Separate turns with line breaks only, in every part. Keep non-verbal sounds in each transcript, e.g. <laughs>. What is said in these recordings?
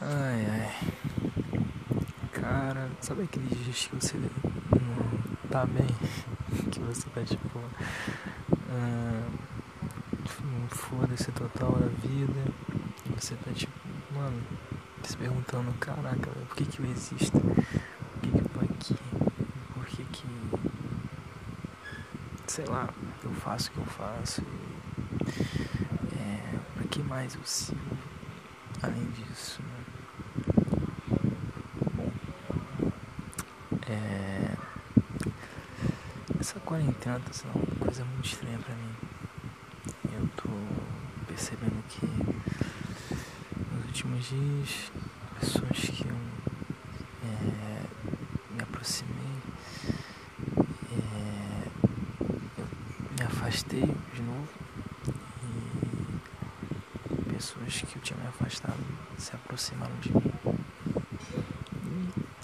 Ai ai. Cara, sabe aqueles dias que você não tá bem? <laughs> Que você tá tipo. Uh, Foda-se total da vida. Você tá tipo, mano, se perguntando: caraca, por que que eu existo? Por que que eu tô aqui? Por que que. Sei lá, eu faço o que eu faço? É, pra que mais eu sigo além disso, né? Essa quarentena tá sendo uma coisa muito estranha pra mim. Eu tô percebendo que nos últimos dias, pessoas que eu é, me aproximei, é, eu me afastei de novo e pessoas que eu tinha me afastado se aproximaram de mim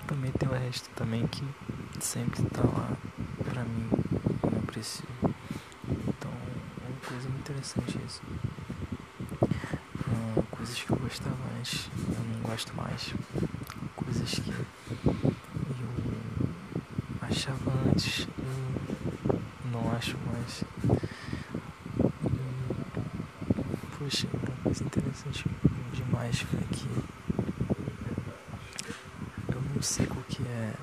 também tem o resto também que sempre tá lá pra mim eu preciso. Então é uma coisa muito interessante isso. Uh, coisas que eu gostava antes, eu não gosto mais. Coisas que eu achava antes, eu não acho mais. E, poxa, uma coisa interessante demais foi que não sei qual que é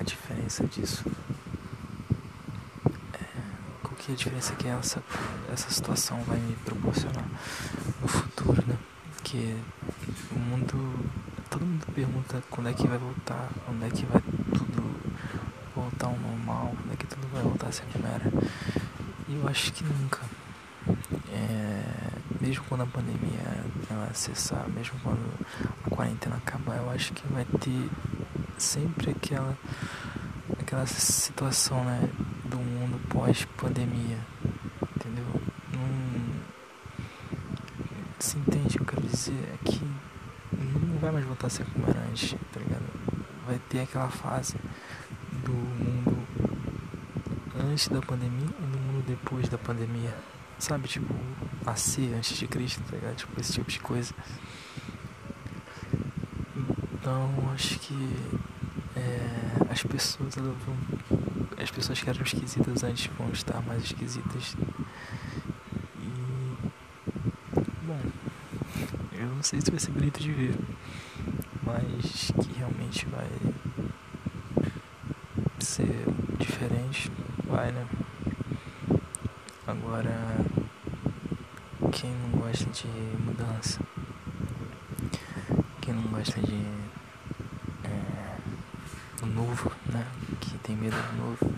a diferença disso. Que a diferença que essa, essa situação vai me proporcionar no futuro, né? Que o mundo. Todo mundo pergunta quando é que vai voltar, quando é que vai tudo voltar ao normal, quando é que tudo vai voltar a ser como era. E eu acho que nunca. É, mesmo quando a pandemia ela cessar, mesmo quando a quarentena acabar, eu acho que vai ter sempre aquela aquela situação né, do mundo pós-pandemia, entendeu? Não, se entende o que eu quero dizer? É que não vai mais voltar a ser como era antes, tá ligado? Vai ter aquela fase do mundo antes da pandemia e do mundo depois da pandemia. Sabe, tipo, nascer antes de Cristo, tá ligado? Tipo, esse tipo de coisa. Então, acho que é, as pessoas vão, as pessoas que eram esquisitas antes vão estar mais esquisitas. E bom, eu não sei se vai ser bonito de ver, mas que realmente vai ser diferente, vai, né? Agora, quem não gosta de mudança, quem não gosta de novo, né? Que tem medo do novo,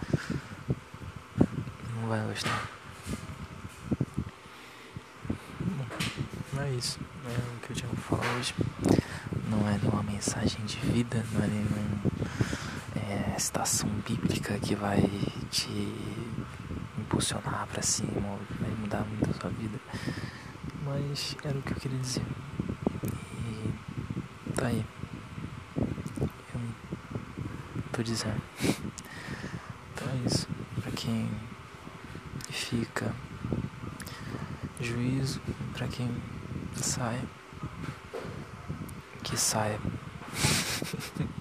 não vai gostar. Bom, não é isso, é o que eu tinha pra falar hoje. Não é nenhuma mensagem de vida, não é nenhuma é, citação bíblica que vai te impulsionar para cima, vai mudar muito a sua vida. Mas era o que eu queria dizer. E tá aí. Eu tô dizendo. Então é isso. Pra quem fica, juízo. Pra quem sai, que saia. <laughs>